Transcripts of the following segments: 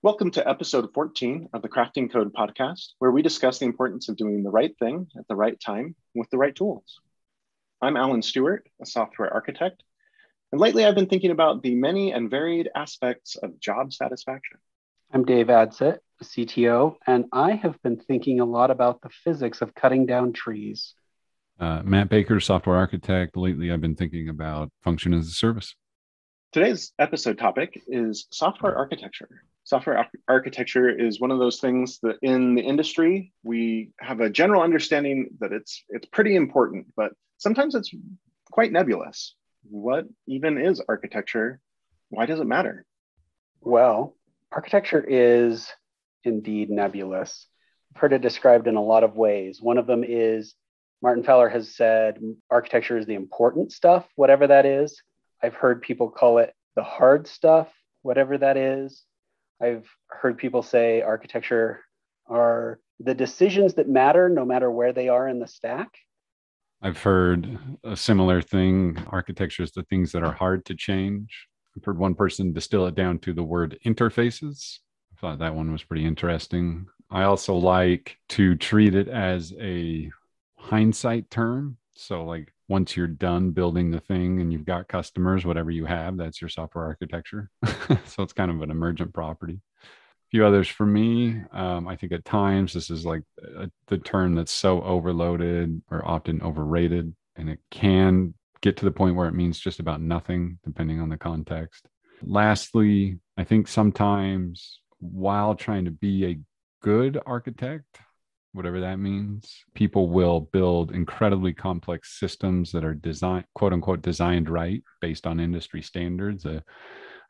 Welcome to episode 14 of the Crafting Code podcast, where we discuss the importance of doing the right thing at the right time with the right tools. I'm Alan Stewart, a software architect, and lately I've been thinking about the many and varied aspects of job satisfaction. I'm Dave Adsett, a CTO, and I have been thinking a lot about the physics of cutting down trees. Uh, Matt Baker, software architect. Lately, I've been thinking about function as a service. Today's episode topic is software architecture. Software architecture is one of those things that in the industry we have a general understanding that it's it's pretty important, but sometimes it's quite nebulous. What even is architecture? Why does it matter? Well, architecture is indeed nebulous. I've heard it described in a lot of ways. One of them is Martin Fowler has said architecture is the important stuff, whatever that is. I've heard people call it the hard stuff, whatever that is. I've heard people say architecture are the decisions that matter no matter where they are in the stack. I've heard a similar thing. Architecture is the things that are hard to change. I've heard one person distill it down to the word interfaces. I thought that one was pretty interesting. I also like to treat it as a hindsight term. So, like, once you're done building the thing and you've got customers, whatever you have, that's your software architecture. so it's kind of an emergent property. A few others for me. Um, I think at times this is like a, the term that's so overloaded or often overrated, and it can get to the point where it means just about nothing, depending on the context. Lastly, I think sometimes while trying to be a good architect, whatever that means. People will build incredibly complex systems that are designed, quote unquote, designed right based on industry standards. Uh,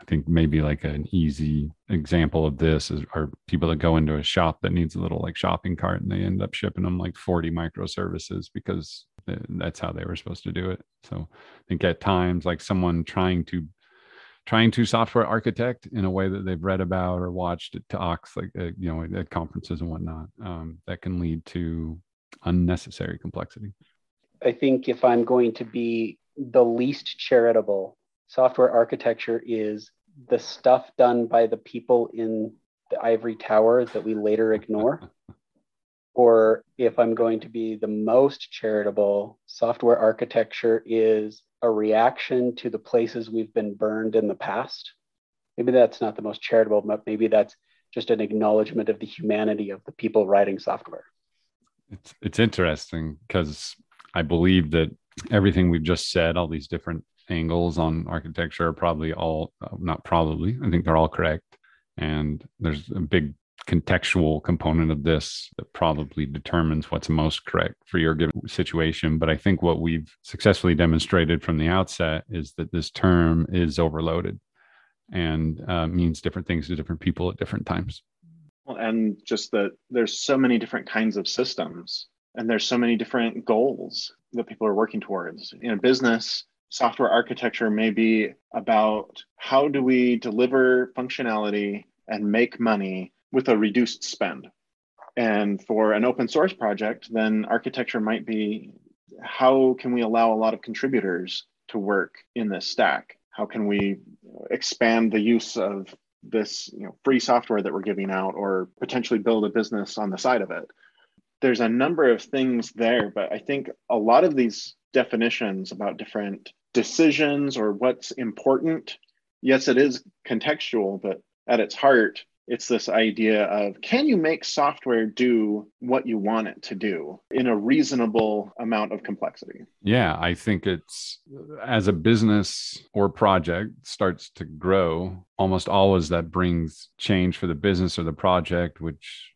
I think maybe like an easy example of this is are people that go into a shop that needs a little like shopping cart and they end up shipping them like 40 microservices because that's how they were supposed to do it. So I think at times like someone trying to trying to software architect in a way that they've read about or watched talks like uh, you know at conferences and whatnot um, that can lead to unnecessary complexity. I think if i'm going to be the least charitable software architecture is the stuff done by the people in the ivory tower that we later ignore. Or if i'm going to be the most charitable software architecture is a reaction to the places we've been burned in the past. Maybe that's not the most charitable, but maybe that's just an acknowledgement of the humanity of the people writing software. It's it's interesting because I believe that everything we've just said, all these different angles on architecture, are probably all uh, not probably. I think they're all correct, and there's a big contextual component of this that probably determines what's most correct for your given situation. But I think what we've successfully demonstrated from the outset is that this term is overloaded and uh, means different things to different people at different times. Well, and just that there's so many different kinds of systems and there's so many different goals that people are working towards. In a business, software architecture may be about how do we deliver functionality and make money with a reduced spend. And for an open source project, then architecture might be how can we allow a lot of contributors to work in this stack? How can we expand the use of this you know, free software that we're giving out or potentially build a business on the side of it? There's a number of things there, but I think a lot of these definitions about different decisions or what's important, yes, it is contextual, but at its heart, it's this idea of can you make software do what you want it to do in a reasonable amount of complexity? Yeah, I think it's as a business or project starts to grow, almost always that brings change for the business or the project, which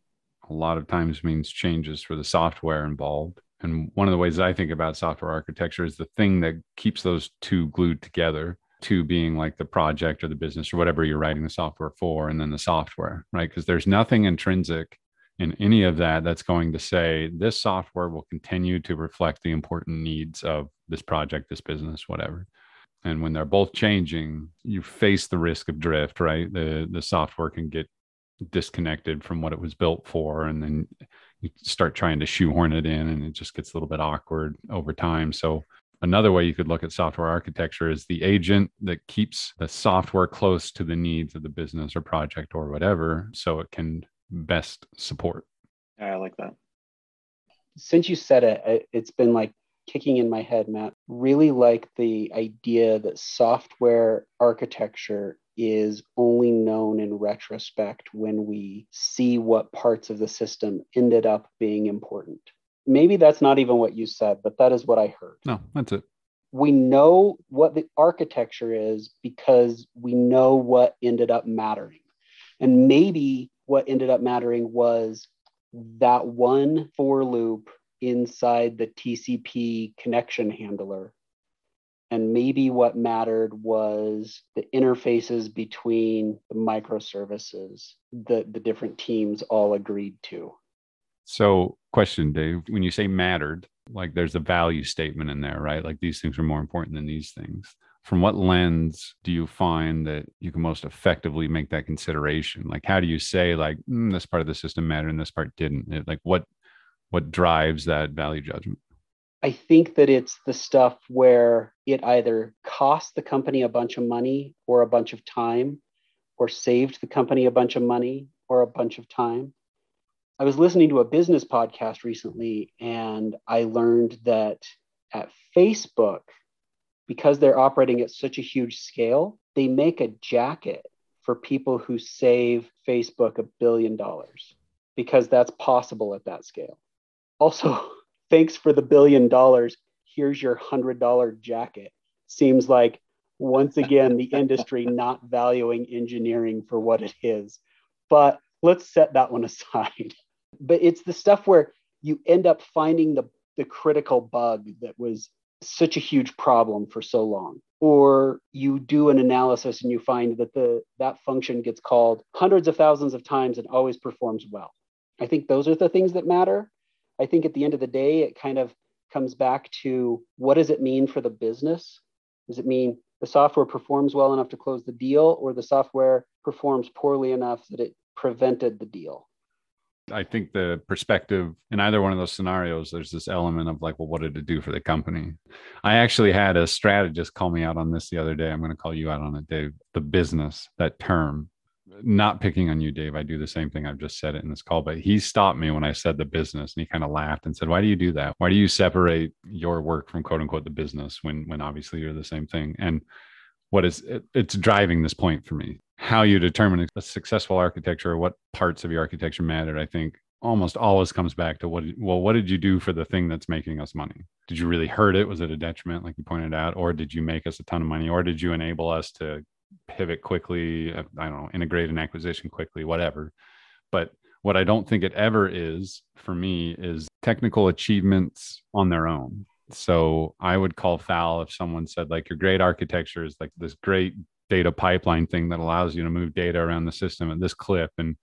a lot of times means changes for the software involved. And one of the ways I think about software architecture is the thing that keeps those two glued together to being like the project or the business or whatever you're writing the software for, and then the software, right? Because there's nothing intrinsic in any of that that's going to say this software will continue to reflect the important needs of this project, this business, whatever. And when they're both changing, you face the risk of drift, right? The the software can get disconnected from what it was built for, and then you start trying to shoehorn it in, and it just gets a little bit awkward over time. So another way you could look at software architecture is the agent that keeps the software close to the needs of the business or project or whatever so it can best support. Yeah, I like that. Since you said it, it's been like kicking in my head, Matt. Really like the idea that software architecture is only known in retrospect when we see what parts of the system ended up being important. Maybe that's not even what you said, but that is what I heard. No, that's it. We know what the architecture is because we know what ended up mattering. And maybe what ended up mattering was that one for loop inside the TCP connection handler. And maybe what mattered was the interfaces between the microservices that the different teams all agreed to. So, question, Dave, when you say mattered, like there's a value statement in there, right? Like these things are more important than these things. From what lens do you find that you can most effectively make that consideration? Like, how do you say, like, mm, this part of the system mattered and this part didn't? It, like, what what drives that value judgment? I think that it's the stuff where it either cost the company a bunch of money or a bunch of time, or saved the company a bunch of money or a bunch of time. I was listening to a business podcast recently and I learned that at Facebook, because they're operating at such a huge scale, they make a jacket for people who save Facebook a billion dollars because that's possible at that scale. Also, thanks for the billion dollars. Here's your hundred dollar jacket. Seems like once again the industry not valuing engineering for what it is. But let's set that one aside. But it's the stuff where you end up finding the, the critical bug that was such a huge problem for so long or you do an analysis and you find that the that function gets called hundreds of thousands of times and always performs well i think those are the things that matter I think at the end of the day, it kind of comes back to what does it mean for the business? Does it mean the software performs well enough to close the deal, or the software performs poorly enough that it prevented the deal? I think the perspective in either one of those scenarios, there's this element of like, well, what did it do for the company? I actually had a strategist call me out on this the other day. I'm going to call you out on it, Dave. The business, that term, not picking on you, Dave. I do the same thing. I've just said it in this call, but he stopped me when I said the business and he kind of laughed and said, Why do you do that? Why do you separate your work from quote unquote the business when when obviously you're the same thing? And what is it, it's driving this point for me. How you determine a successful architecture, what parts of your architecture mattered, I think almost always comes back to what well, what did you do for the thing that's making us money? Did you really hurt it? Was it a detriment, like you pointed out, or did you make us a ton of money, or did you enable us to pivot quickly, uh, I don't know, integrate an acquisition quickly, whatever. But what I don't think it ever is for me is technical achievements on their own. So I would call foul if someone said, like, your great architecture is like this great data pipeline thing that allows you to move data around the system at this clip. And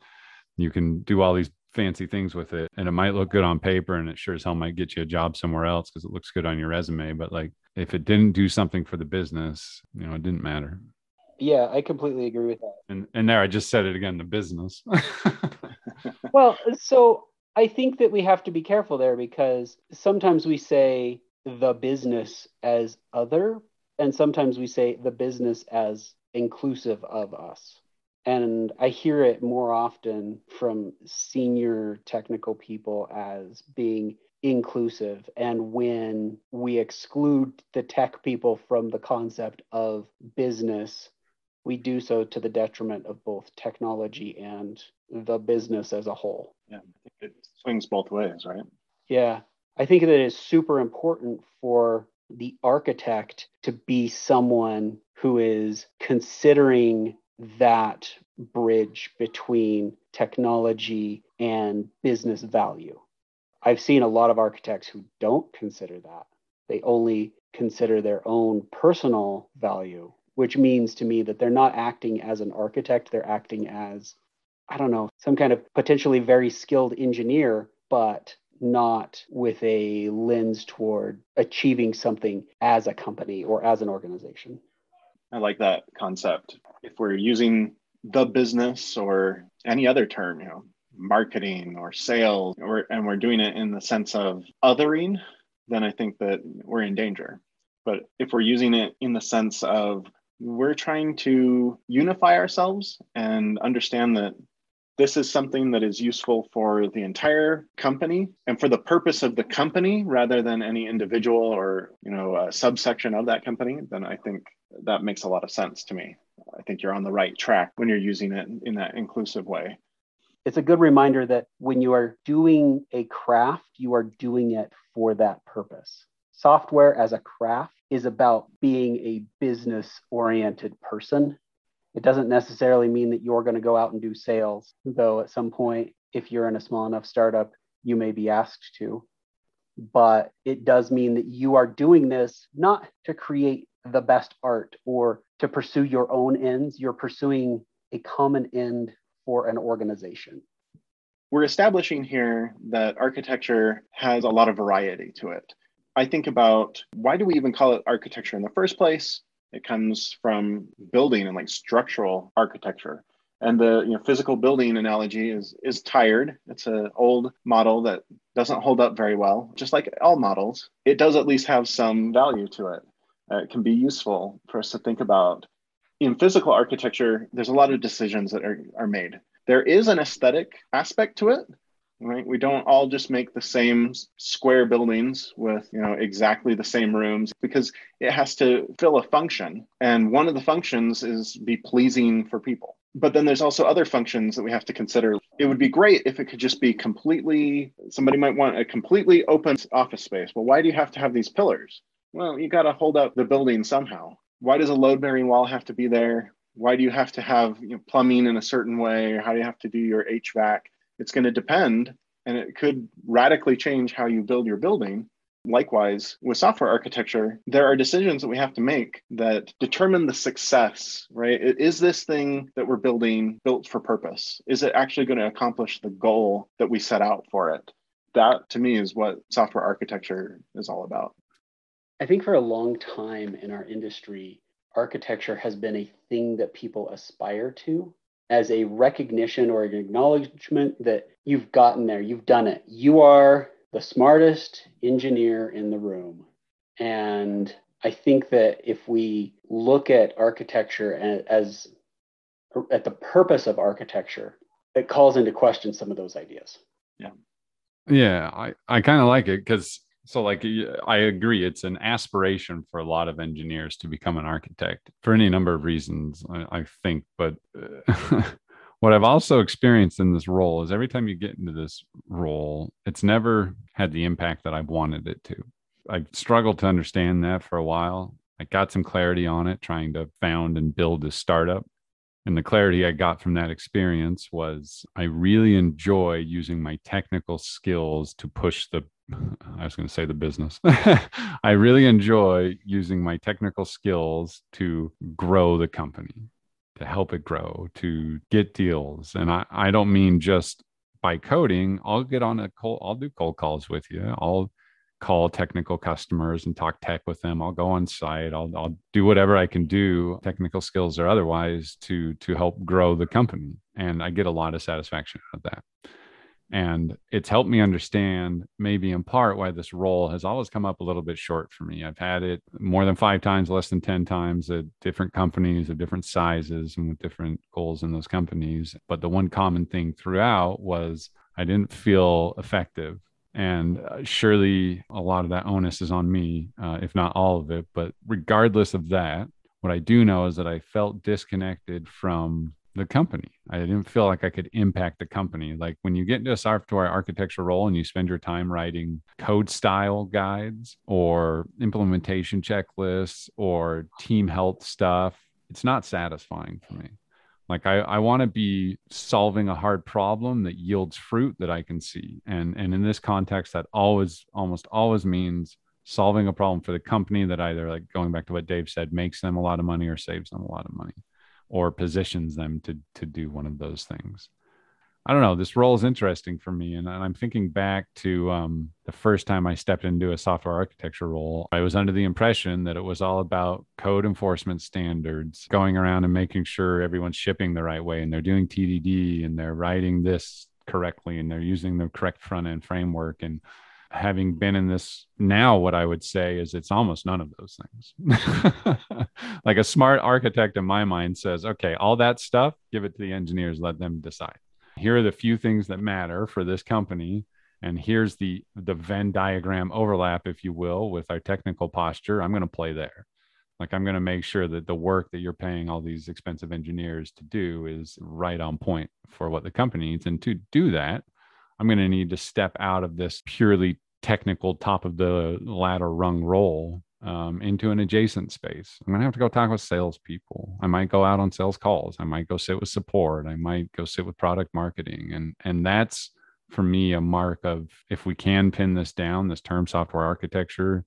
you can do all these fancy things with it. And it might look good on paper and it sure as hell might get you a job somewhere else because it looks good on your resume. But like, if it didn't do something for the business, you know, it didn't matter. Yeah, I completely agree with that. And and there I just said it again, the business. well, so I think that we have to be careful there because sometimes we say the business as other, and sometimes we say the business as inclusive of us. And I hear it more often from senior technical people as being inclusive. And when we exclude the tech people from the concept of business, we do so to the detriment of both technology and the business as a whole. Yeah, it swings both ways, right? Yeah. I think that it's super important for the architect to be someone who is considering that bridge between technology and business value. I've seen a lot of architects who don't consider that. They only consider their own personal value which means to me that they're not acting as an architect, they're acting as, I don't know, some kind of potentially very skilled engineer, but not with a lens toward achieving something as a company or as an organization. I like that concept. If we're using the business or any other term, you know, marketing or sales, or, and we're doing it in the sense of othering, then I think that we're in danger But if we're using it in the sense of we're trying to unify ourselves and understand that this is something that is useful for the entire company and for the purpose of the company rather than any individual or you know subsection of that company then i think that makes a lot of sense to me i think you're on the right track when you're using it in that inclusive way it's a good reminder that when you are doing a craft you are doing it for that purpose software as a craft is about being a business oriented person. It doesn't necessarily mean that you're going to go out and do sales, though at some point, if you're in a small enough startup, you may be asked to. But it does mean that you are doing this not to create the best art or to pursue your own ends. You're pursuing a common end for an organization. We're establishing here that architecture has a lot of variety to it. I think about why do we even call it architecture in the first place? It comes from building and like structural architecture. And the you know, physical building analogy is is tired. It's an old model that doesn't hold up very well. Just like all models, it does at least have some value to it. Uh, can be useful for us to think about. In physical architecture, there's a lot of decisions that are, are made. There is an aesthetic aspect to it, right? We don't all just make the same square buildings with you know exactly the same rooms because it has to fill a function. And one of the functions is be pleasing for people. But then there's also other functions that we have to consider. It would be great if it could just be completely somebody might want a completely open office space. Well why do you have to have these pillars well you got to hold up the building somehow why does a load bearing wall have to be there why do you have to have you know, plumbing in a certain way or how do you have to do your hvac it's going to depend and it could radically change how you build your building. Likewise, with software architecture, there are decisions that we have to make that determine the success, right? Is this thing that we're building built for purpose? Is it actually going to accomplish the goal that we set out for it? That to me is what software architecture is all about. I think for a long time in our industry, architecture has been a thing that people aspire to as a recognition or an acknowledgement that you've gotten there, you've done it. You are the smartest engineer in the room. And I think that if we look at architecture as, at the purpose of architecture, it calls into question some of those ideas. Yeah. Yeah, I, I kind of like it because so like I agree, it's an aspiration for a lot of engineers to become an architect for any number of reasons, I, I think. But uh, what I've also experienced in this role is every time you get into this role, it's never had the impact that I've wanted it to. I've struggled to understand that for a while. I got some clarity on it, trying to found and build a startup. And the clarity I got from that experience was I really enjoy using my technical skills to push the I was going to say the business. I really enjoy using my technical skills to grow the company, to help it grow, to get deals. And I, I don't mean just by coding. I'll get on a cold, I'll do cold calls with you. I'll call technical customers and talk tech with them. I'll go on site. I'll, I'll do whatever I can do, technical skills or otherwise, to to help grow the company. And I get a lot of satisfaction out of that. And it's helped me understand, maybe in part, why this role has always come up a little bit short for me. I've had it more than five times, less than 10 times at different companies of different sizes and with different goals in those companies. But the one common thing throughout was I didn't feel effective. And uh, surely a lot of that onus is on me, uh, if not all of it. But regardless of that, what I do know is that I felt disconnected from the company. I didn't feel like I could impact the company. Like when you get into a software architecture role and you spend your time writing code style guides or implementation checklists or team health stuff, it's not satisfying for me. Like I, I want to be solving a hard problem that yields fruit that I can see. And and in this context, that always almost always means solving a problem for the company that either like going back to what Dave said, makes them a lot of money or saves them a lot of money or positions them to to do one of those things. I don't know. This role is interesting for me, and, I'm thinking back to um, the first time I stepped into a software architecture role. I was under the impression that it was all about code enforcement standards, going around and making sure everyone's shipping the right way, and they're doing TDD, and they're writing this correctly, and they're using the correct front end framework, and having been in this now, what I would say is it's almost none of those things. like a smart architect in my mind says, okay, all that stuff, give it to the engineers, let them decide. Here are the few things that matter for this company. And here's the the Venn diagram overlap, if you will, with our technical posture. I'm going to play there. Like I'm going to make sure that the work that you're paying all these expensive engineers to do is right on point for what the company needs. And to do that, I'm going to need to step out of this purely technical top of the ladder rung role um, into an adjacent space. I'm going to have to go talk with salespeople. I might go out on sales calls. I might go sit with support. I might go sit with product marketing. And, and that's for me a mark of if we can pin this down, this term software architecture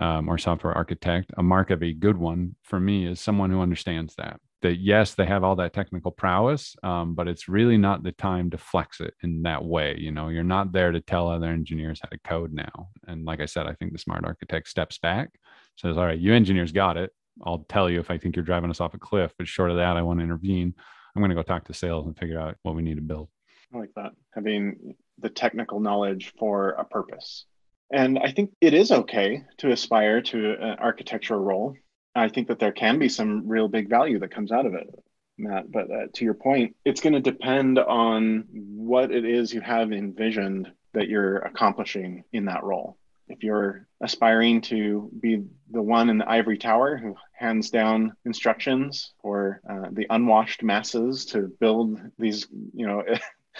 um, or software architect, a mark of a good one for me is someone who understands that that yes they have all that technical prowess um, but it's really not the time to flex it in that way you know you're not there to tell other engineers how to code now and like i said i think the smart architect steps back says all right you engineers got it. I'll tell you if i think you're driving us off a cliff but short of that i want to intervene. I'm going to go talk to sales and figure out what we need to build. I like that. Having the technical knowledge for a purpose. And i think it is okay to aspire to an architectural role. I think that there can be some real big value that comes out of it, Matt. But uh, to your point, it's going to depend on what it is you have envisioned that you're accomplishing in that role. If you're aspiring to be the one in the ivory tower who hands down instructions for uh, the unwashed masses to build these, you know,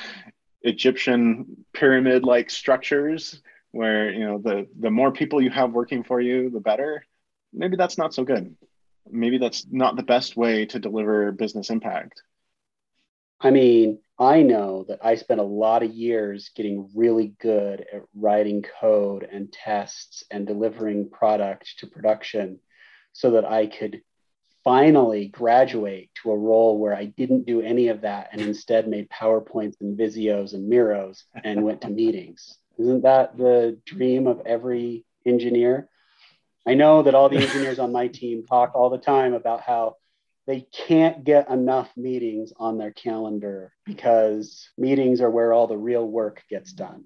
Egyptian pyramid-like structures, where you know the the more people you have working for you, the better maybe that's not so good. Maybe that's not the best way to deliver business impact. I mean, I know that I spent a lot of years getting really good at writing code and tests and delivering product to production so that I could finally graduate to a role where I didn't do any of that and instead made PowerPoints and Visios and Miros and went to meetings. Isn't that the dream of every engineer? I know that all the engineers on my team talk all the time about how they can't get enough meetings on their calendar because meetings are where all the real work gets done.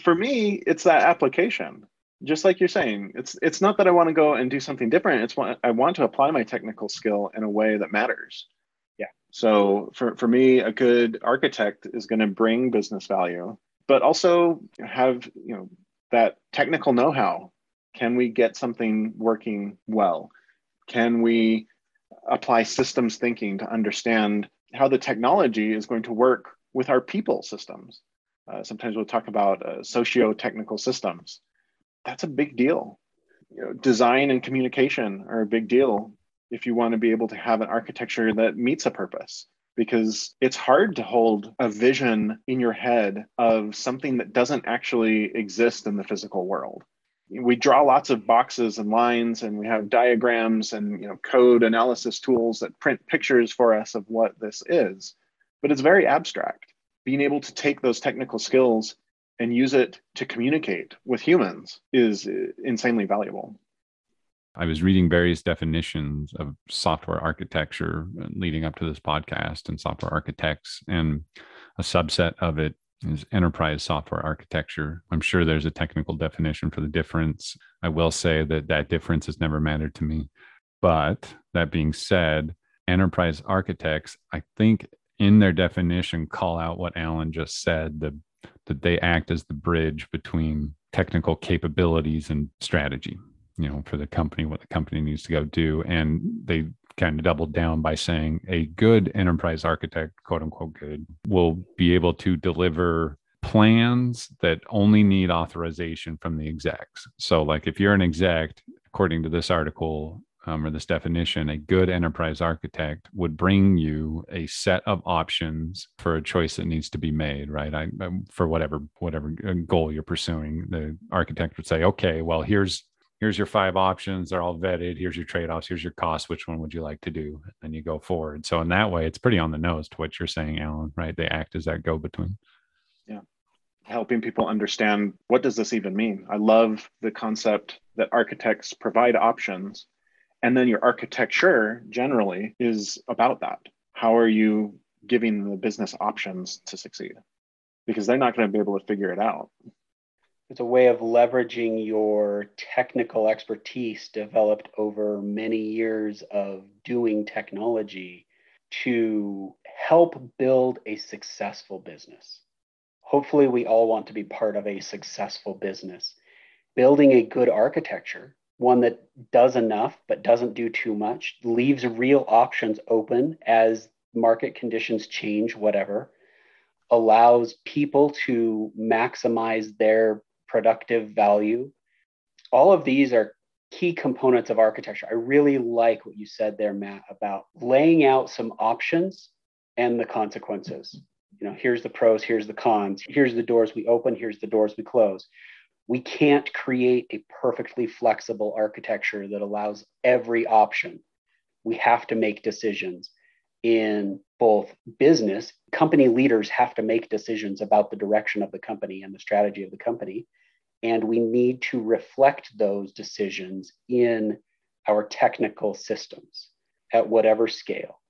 For me, it's that application. Just like you're saying, it's it's not that I want to go and do something different. It's what I want to apply my technical skill in a way that matters. Yeah. So for, for me, a good architect is going to bring business value, but also have, you know, that technical know-how can we get something working well? Can we apply systems thinking to understand how the technology is going to work with our people systems? Uh, sometimes we'll talk about uh, socio-technical systems. That's a big deal. You know, design and communication are a big deal if you want to be able to have an architecture that meets a purpose because it's hard to hold a vision in your head of something that doesn't actually exist in the physical world we draw lots of boxes and lines and we have diagrams and you know code analysis tools that print pictures for us of what this is. But it's very abstract being able to take those technical skills and use it to communicate with humans is insanely valuable. I was reading various definitions of software architecture leading up to this podcast and software architects, and a subset of it is enterprise software architecture. I'm sure there's a technical definition for the difference. I will say that that difference has never mattered to me. But that being said, enterprise architects, I think in their definition, call out what Alan just said the, that they act as the bridge between technical capabilities and strategy, you know, for the company, what the company needs to go do. And they kind of doubled down by saying a good enterprise architect, quote unquote good, will be able to deliver plans that only need authorization from the execs. So, like if you're an exec, according to this article um, or this definition, a good enterprise architect would bring you a set of options for a choice that needs to be made, right? I, for whatever whatever uh, goal you're pursuing, the architect would say, okay, well, here's here's your five options they're all vetted here's your trade-offs here's your cost which one would you like to do? And you go forward. So in that way it's pretty on the nose to what you're saying alan right? They act as that go between yeah. Helping people understand what does this even mean? I love the concept that architects provide options and then your architecture generally is about that. How are you giving the business options to succeed? Because they're not going to be able to figure it out it's a way of leveraging your technical expertise developed over many years of doing technology to help build a successful business. Hopefully, we all want to be part of a successful business. Building a good architecture, one that does enough but doesn't do too much, leaves real options open as market conditions change, whatever, allows people to maximize their productive value. All of these are key components of architecture. I really like what you said there, Matt, about laying out some options and the consequences. You know, here's the pros, here's the cons, here's the doors we open, here's the doors we close. We can't create a perfectly flexible architecture that allows every option. We have to make decisions in both business, company leaders have to make decisions about the direction of the company and the strategy of the company. And we need to reflect those decisions in our technical systems at whatever scale.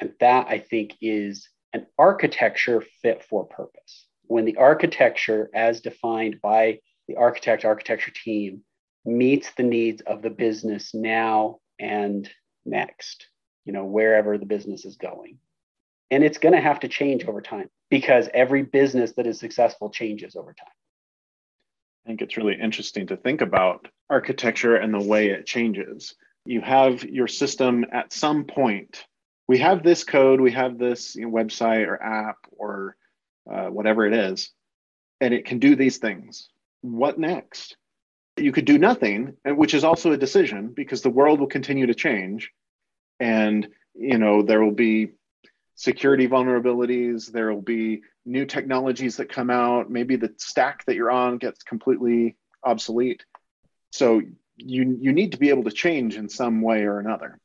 And that I think is an architecture fit for purpose. When the architecture, as defined by the architect architecture team, meets the needs of the business now and next, you know, wherever the business is going. And it's going to have to change over time because every business that is successful changes over time. I think it's really interesting to think about architecture and the way it changes. You have your system at some point. We have this code, we have this you know, website or app or uh, whatever it is, and it can do these things. What next? You could do nothing, which is also a decision because the world will continue to change. And you know there will be security vulnerabilities. There will be new technologies that come out. Maybe the stack that you're on gets completely obsolete. So you you need to be able to change in some way or another.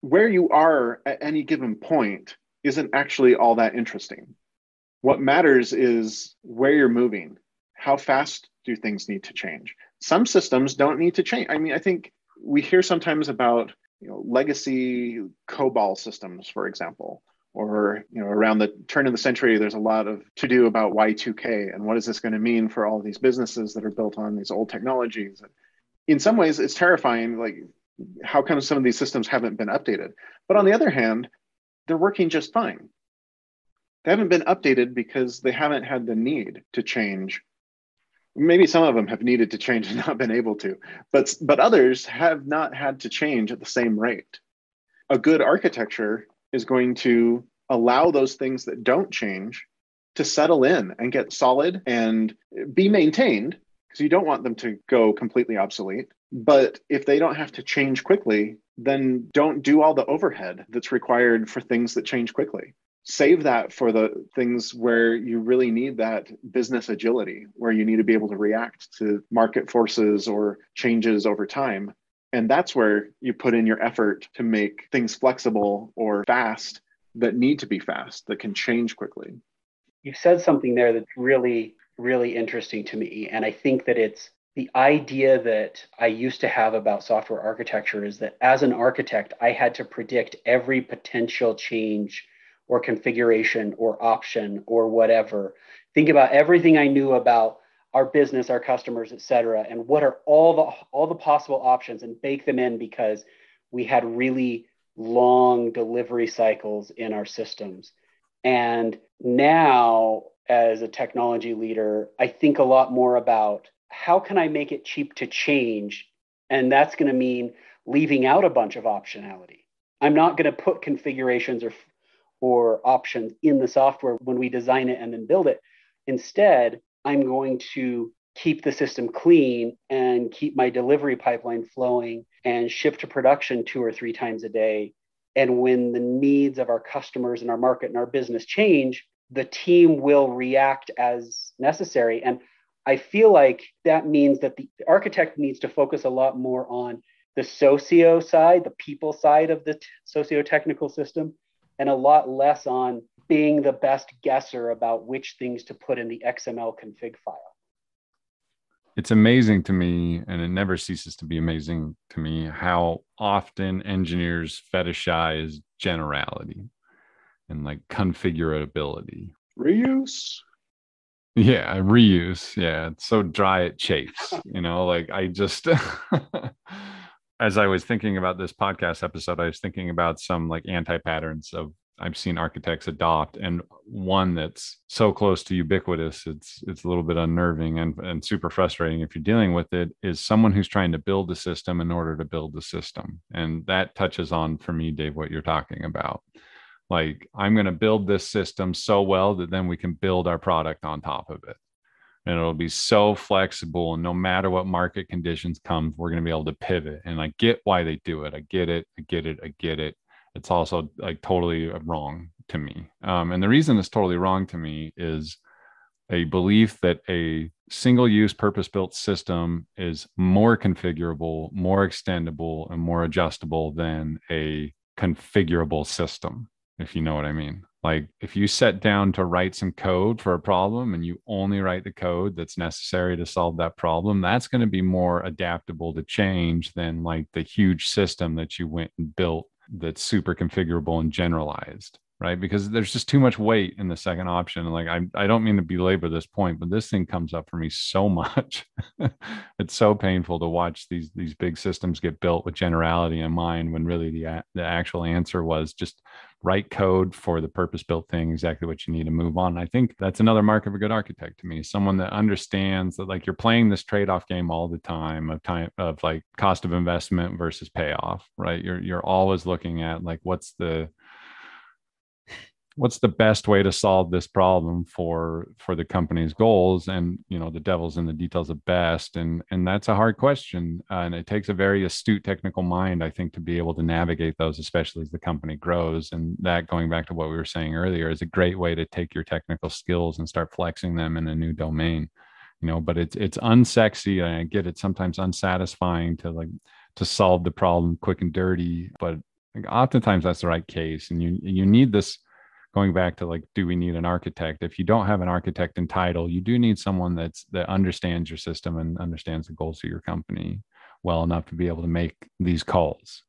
Where you are at any given point isn't actually all that interesting. What matters is where you're moving. How fast do things need to change? Some systems don't need to change. I mean, I think we hear sometimes about you know legacy COBOL systems, for example, or you know around the turn of the century there's a lot of to do about y2k and what is this going to mean for all these businesses that are built on these old technologies. In some ways it's terrifying like how come some of these systems haven't been updated? But on the other hand they're working just fine. They haven't been updated because they haven't had the need to change. Maybe some of them have needed to change and not been able to but but others have not had to change at the same rate. A good architecture is going to allow those things that don't change to settle in and get solid and be maintained because you don't want them to go completely obsolete. But if they don't have to change quickly, then don't do all the overhead that's required for things that change quickly. Save that for the things where you really need that business agility, where you need to be able to react to market forces or changes over time and that's where you put in your effort to make things flexible or fast that need to be fast, that can change quickly. You said something there that's really, really interesting to me. And I think that it's the idea that I used to have about software architecture is that as an architect, I had to predict every potential change or configuration or option or whatever. Think about everything I knew about our business, our customers, et cetera, and what are all the all the possible options and bake them in because we had really long delivery cycles in our systems. And now, as a technology leader, I think a lot more about how can I make it cheap to change? And that's going to mean leaving out a bunch of optionality. I'm not going to put configurations or, or options in the software when we design it and then build it. Instead, I'm going to keep the system clean and keep my delivery pipeline flowing and ship to production two or three times a day. And when the needs of our customers and our market and our business change, the team will react as necessary. And I feel like that means that the architect needs to focus a lot more on the socio side, the people side of the t- socio technical system, and a lot less on being the best guesser about which things to put in the XML config file. It's amazing to me, and it never ceases to be amazing to me, how often engineers fetishize generality and like configurability. Reuse. Yeah, reuse. Yeah, it's so dry it chafes. You know, like I just as I was thinking about this podcast episode, I was thinking about some like anti patterns of I've seen architects adopt, and one that's so close to ubiquitous, it's it's a little bit unnerving and, and super frustrating if you're dealing with it. Is someone who's trying to build a system in order to build the system, and that touches on for me, Dave, what you're talking about. Like I'm going to build this system so well that then we can build our product on top of it. And it'll be so flexible and no matter what market conditions come we're going to be able to pivot. And i get why they do it. I get it. I get it. I get it it's also like totally wrong to me. Um, and the reason it's totally wrong to me is a belief that a single use purpose built system is more configurable more extendable and more adjustable than a configurable system if you know what i mean. Like if you set down to write some code for a problem and you only write the code that's necessary to solve that problem that's going to be more adaptable to change than like the huge system that you went and built that's super configurable and generalized right? Because there's just too much weight in the second option. Like i, I don't mean to belabor this point but this thing comes up for me so much. It's so painful to watch these these big systems get built with generality in mind when really the the actual answer was just write code for the purpose built thing exactly what you need to move on. I think that's another mark of a good architect to me someone that understands that like you're playing this trade-off game all the time of time of like cost of investment versus payoff right? You're you're always looking at like what's the what's the best way to solve this problem for for the company's goals? And you know the devil's in the details of best. And and that's a hard question. Uh, and it takes a very astute technical mind i think to be able to navigate those especially as the company grows. And that going back to what we were saying earlier is a great way to take your technical skills and start flexing them in a new domain you know? But it's it's unsexy. And i get it. Sometimes unsatisfying to like to solve the problem quick and dirty. But like, oftentimes that's the right case. And you you need this going back to like do we need an architect? If you don't have an architect in title you do need someone that's that understands your system and understands the goals of your company well enough to be able to make these calls.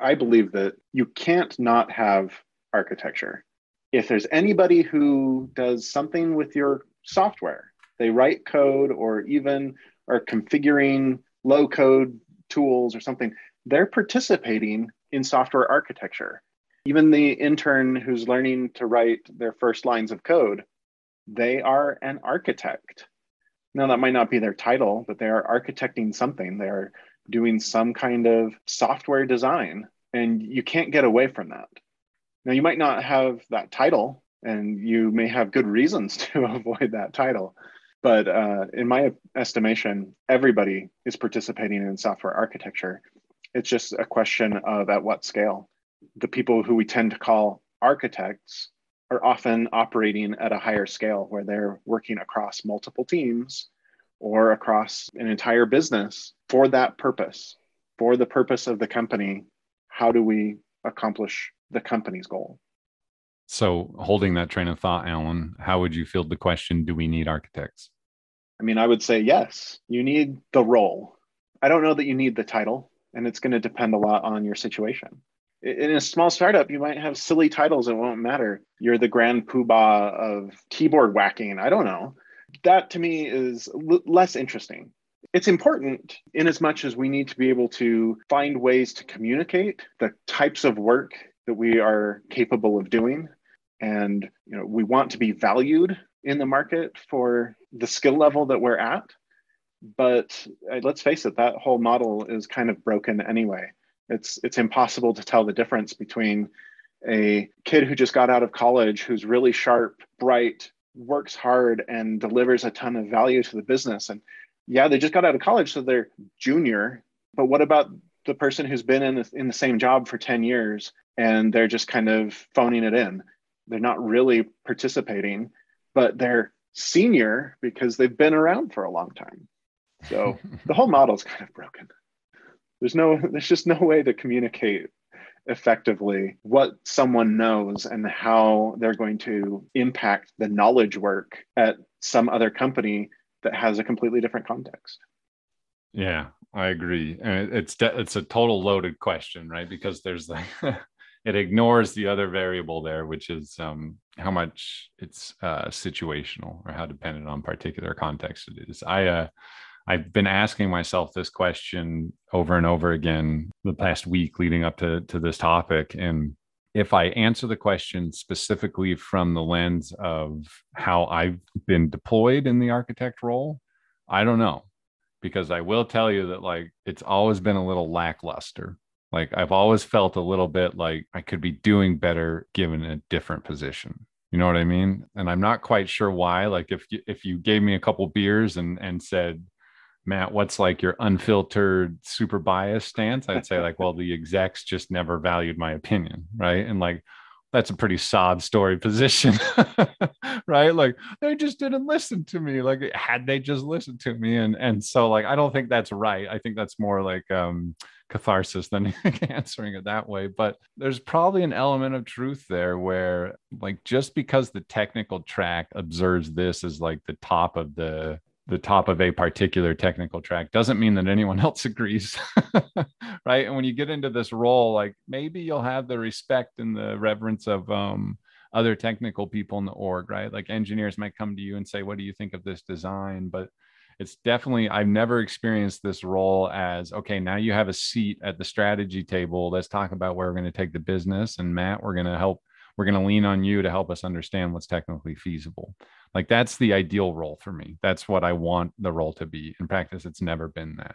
I believe that you can't not have architecture. If there's anybody who does something with your software they write code or even are configuring low code tools or something they're participating in software architecture even the intern who's learning to write their first lines of code, they are an architect. Now, that might not be their title, but they are architecting something. They're doing some kind of software design, and you can't get away from that. Now, you might not have that title, and you may have good reasons to avoid that title. But uh, in my estimation, everybody is participating in software architecture. It's just a question of at what scale the people who we tend to call architects are often operating at a higher scale where they're working across multiple teams or across an entire business for that purpose, for the purpose of the company. How do we accomplish the company's goal? So, holding that train of thought, Alan, how would you field the question Do we need architects? I mean, I would say yes, you need the role. I don't know that you need the title, and it's going to depend a lot on your situation in a small startup, you might have silly titles It won't matter. You're the grand poobah of keyboard whacking. I don't know. That to me is l- less interesting. It's important in as much as we need to be able to find ways to communicate the types of work that we are capable of doing. And you know, we want to be valued in the market for the skill level that we're at. But uh, let's face it, that whole model is kind of broken anyway it's it's impossible to tell the difference between a kid who just got out of college who's really sharp, bright, works hard and delivers a ton of value to the business and yeah, they just got out of college so they're junior, but what about the person who's been in the, in the same job for 10 years and they're just kind of phoning it in. They're not really participating, but they're senior because they've been around for a long time. So the whole model is kind of broken there's no there's just no way to communicate effectively what someone knows and how they're going to impact the knowledge work at some other company that has a completely different context. Yeah i agree. And it's it's a total loaded question right? Because there's like it ignores the other variable there which is um how much it's uh, situational or how dependent on particular context it is. I uh, I've been asking myself this question over and over again the past week leading up to to this topic, and if I answer the question specifically from the lens of how I've been deployed in the architect role, I don't know because I will tell you that like it's always been a little lackluster. Like I've always felt a little bit like I could be doing better given a different position. You know what I mean? And I'm not quite sure why. Like if you, if you gave me a couple beers and and said, Matt, what's like your unfiltered super bias stance? I'd say like, well, the execs just never valued my opinion, right? And like that's a pretty sob story position right like they just didn't listen to me like had they just listened to me and and so like i don't think that's right i think that's more like um catharsis than answering it that way but there's probably an element of truth there where like just because the technical track observes this as like the top of the the top of a particular technical track doesn't mean that anyone else agrees right? And when you get into this role like maybe you'll have the respect and the reverence of um, other technical people in the org right? Like engineers might come to you and say what do you think of this design? But it's definitely i've never experienced this role as okay now you have a seat at the strategy table. Let's talk about where we're going to take the business and matt we're going to help we're going to lean on you to help us understand what's technically feasible like that's the ideal role for me. That's what I want the role to be. In practice, it's never been that.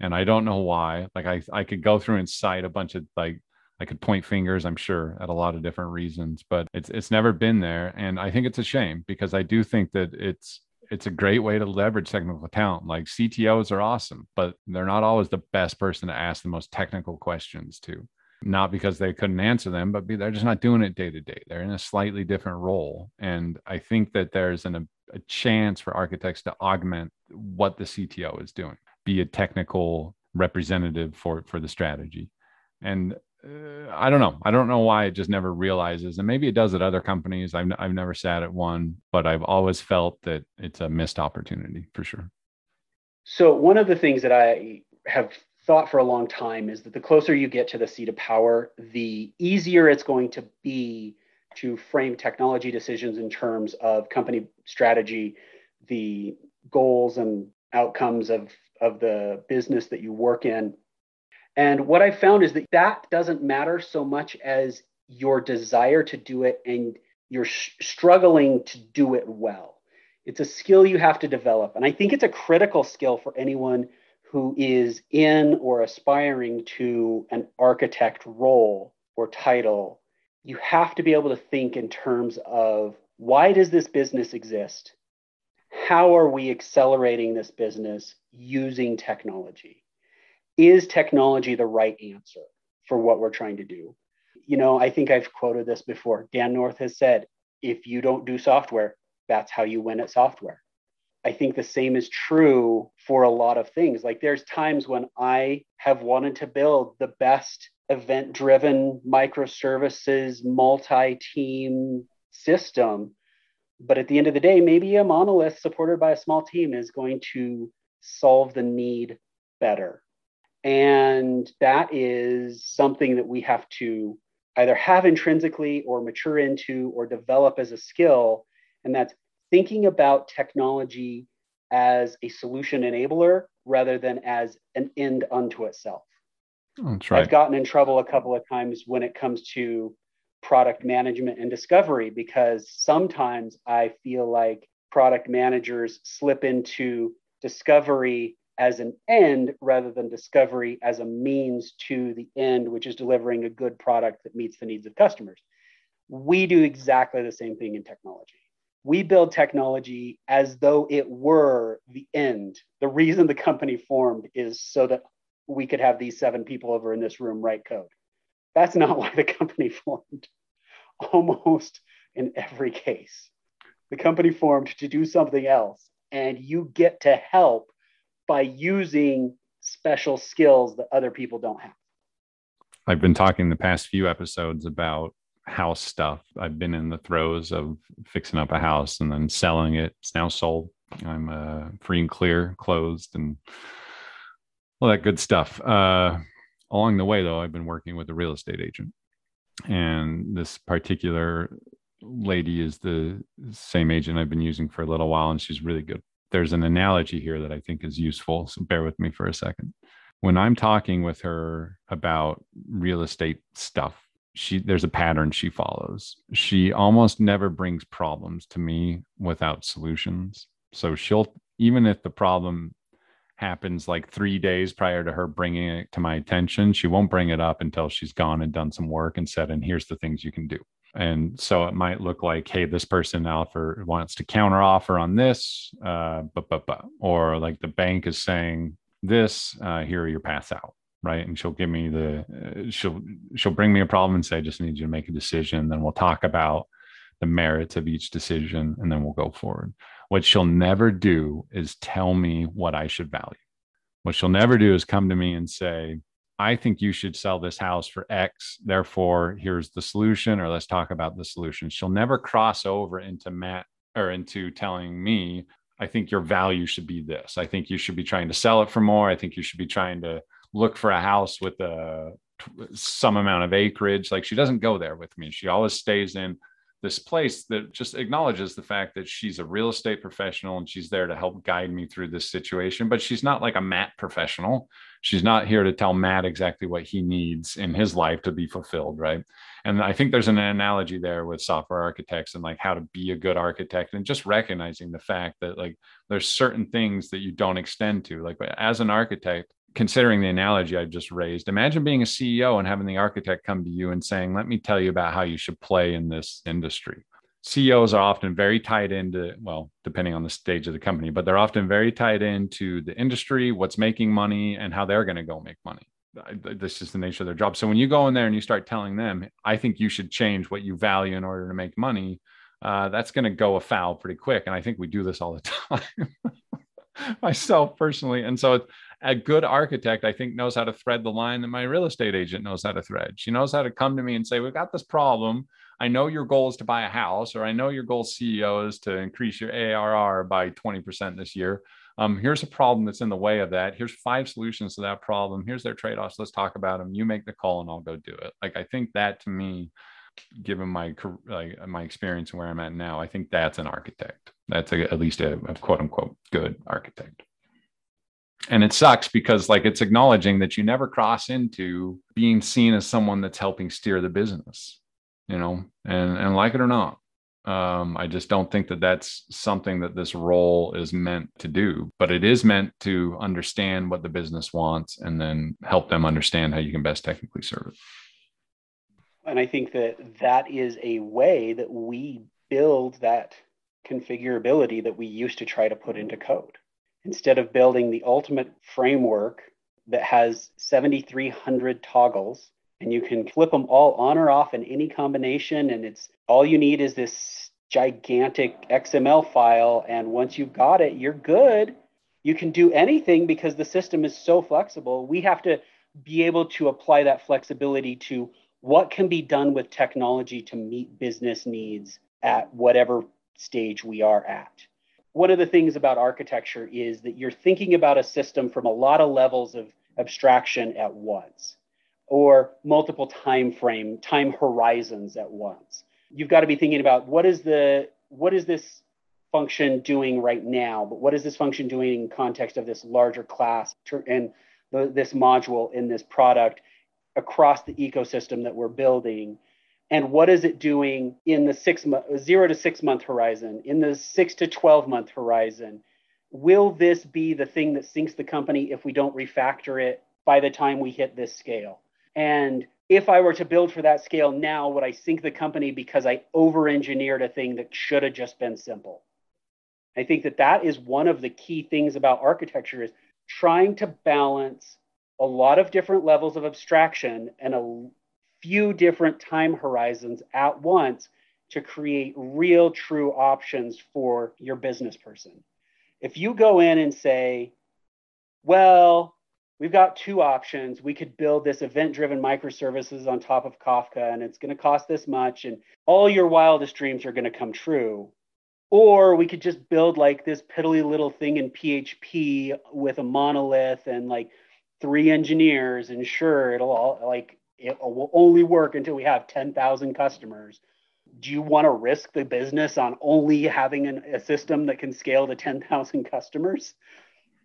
And I don't know why. Like I, I could go through and cite a bunch of like I could point fingers, I'm sure, at a lot of different reasons, but it's it's never been there. And I think it's a shame because I do think that it's it's a great way to leverage technical talent. Like CTOs are awesome, but they're not always the best person to ask the most technical questions to not because they couldn't answer them, but they're just not doing it day to day. They're in a slightly different role. And I think that there's an, a chance for architects to augment what the CTO is doing, be a technical representative for, for the strategy. And uh, I don't know. I don't know why it just never realizes. And maybe it does at other companies. I've, I've never sat at one, but I've always felt that it's a missed opportunity for sure. So, one of the things that I have thought for a long time is that the closer you get to the seat of power, the easier it's going to be to frame technology decisions in terms of company strategy, the goals and outcomes of, of the business that you work in. And what I found is that that doesn't matter so much as your desire to do it and you're sh- struggling to do it well. It's a skill you have to develop. And I think it's a critical skill for anyone who is in or aspiring to an architect role or title, you have to be able to think in terms of why does this business exist? How are we accelerating this business using technology? Is technology the right answer for what we're trying to do? You know, I think I've quoted this before. Dan North has said, if you don't do software, that's how you win at software. I think the same is true for a lot of things. Like there's times when I have wanted to build the best event driven microservices, multi team system. But at the end of the day, maybe a monolith supported by a small team is going to solve the need better. And that is something that we have to either have intrinsically or mature into or develop as a skill. And that's thinking about technology as a solution enabler rather than as an end unto itself. That's right. I've gotten in trouble a couple of times when it comes to product management and discovery because sometimes I feel like product managers slip into discovery as an end rather than discovery as a means to the end, which is delivering a good product that meets the needs of customers. We do exactly the same thing in technology we build technology as though it were the end. The reason the company formed is so that we could have these seven people over in this room write code. That's not why the company formed, almost in every case. The company formed to do something else, and you get to help by using special skills that other people don't have. I've been talking the past few episodes about house stuff. I've been in the throes of fixing up a house and then selling it. It's now sold. I'm uh, free and clear, closed, and all that good stuff. Uh, along the way, though, I've been working with a real estate agent, and this particular lady is the same agent I've been using for a little while, and she's really good. There's an analogy here that I think is useful. So bear with me for a second. When I'm talking with her about real estate stuff, she there's a pattern she follows. She almost never brings problems to me without solutions. So she'll even if the problem happens like three days prior to her bringing it to my attention, she won't bring it up until she's gone and done some work and said, and here's the things you can do. And so it might look like, hey, this person offer wants to counter offer on this, uh, but, but, but, or like the bank is saying this, uh, here are your paths out. Right. And she'll give me the, uh, she'll, she'll bring me a problem and say, I just need you to make a decision. Then we'll talk about the merits of each decision and then we'll go forward. What she'll never do is tell me what I should value. What she'll never do is come to me and say, I think you should sell this house for X. Therefore, here's the solution, or let's talk about the solution. She'll never cross over into Matt or into telling me, I think your value should be this. I think you should be trying to sell it for more. I think you should be trying to look for a house with a some amount of acreage. Like she doesn't go there with me. She always stays in this place that just acknowledges the fact that she's a real estate professional and she's there to help guide me through this situation. But she's not like a Matt professional. She's not here to tell Matt exactly what he needs in his life to be fulfilled. Right. And I think there's an analogy there with software architects and like how to be a good architect and just recognizing the fact that like there's certain things that you don't extend to. Like as an architect, considering the analogy I just raised, imagine being a CEO and having the architect come to you and saying, Let me tell you about how you should play in this industry. CEOs are often very tied into, well, depending on the stage of the company, but they're often very tied into the industry, what's making money, and how they're going to go make money. This is the nature of their job. So when you go in there and you start telling them, I think you should change what you value in order to make money, uh, that's going to go afoul pretty quick. And I think we do this all the time. myself personally. And so a good architect, I think, knows how to thread the line that my real estate agent knows how to thread. She knows how to come to me and say, We've got this problem. I know your goal is to buy a house, or I know your goal CEO is to increase your ARR by 20% this year. Um, here's a problem that's in the way of that. Here's five solutions to that problem. Here's their trade offs. Let's talk about them. You make the call and I'll go do it. Like, I think that to me, given my like my experience and where I'm at now, I think that's an architect. That's a, at least a, a quote unquote good architect and it sucks because like it's acknowledging that you never cross into being seen as someone that's helping steer the business you know and and like it or not um, i just don't think that that's something that this role is meant to do but it is meant to understand what the business wants and then help them understand how you can best technically serve it. And i think that that is a way that we build that configurability that we used to try to put into code instead of building the ultimate framework that has 7,300 toggles and you can flip them all on or off in any combination. And it's all you need is this gigantic XML file. And once you've got it, you're good. You can do anything because the system is so flexible. We have to be able to apply that flexibility to what can be done with technology to meet business needs at whatever stage we are at one of the things about architecture is that you're thinking about a system from a lot of levels of abstraction at once or multiple time frame time horizons at once. You've got to be thinking about what is the what is this function doing right now? But what is this function doing in context of this larger class and this module in this product across the ecosystem that we're building and what is it doing in the six month, zero to six month horizon, in the six to 12 month horizon? Will this be the thing that sinks the company if we don't refactor it by the time we hit this scale? And if I were to build for that scale now, would I sink the company because I over engineered a thing that should have just been simple? I think that that is one of the key things about architecture is trying to balance a lot of different levels of abstraction and a few different time horizons at once to create real true options for your business person. If you go in and say, well, we've got two options. We could build this event driven microservices on top of Kafka, and it's going to cost this much, and all your wildest dreams are going to come true. Or we could just build like this piddly little thing in PHP with a monolith and like three engineers, and sure, it'll all like it will only work until we have 10,000 customers. do you want to risk the business on only having an, a system that can scale to 10,000 customers?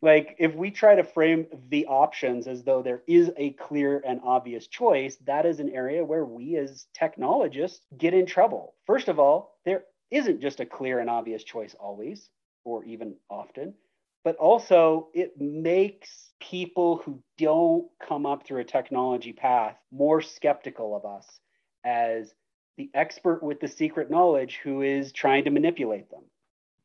Like, if we try to frame the options as though there is a clear and obvious choice, that is an area where we as technologists get in trouble. First of all, there isn't just a clear and obvious choice always, or even often, but also it makes people who don't come up through a technology path more skeptical of us as the expert with the secret knowledge who is trying to manipulate them.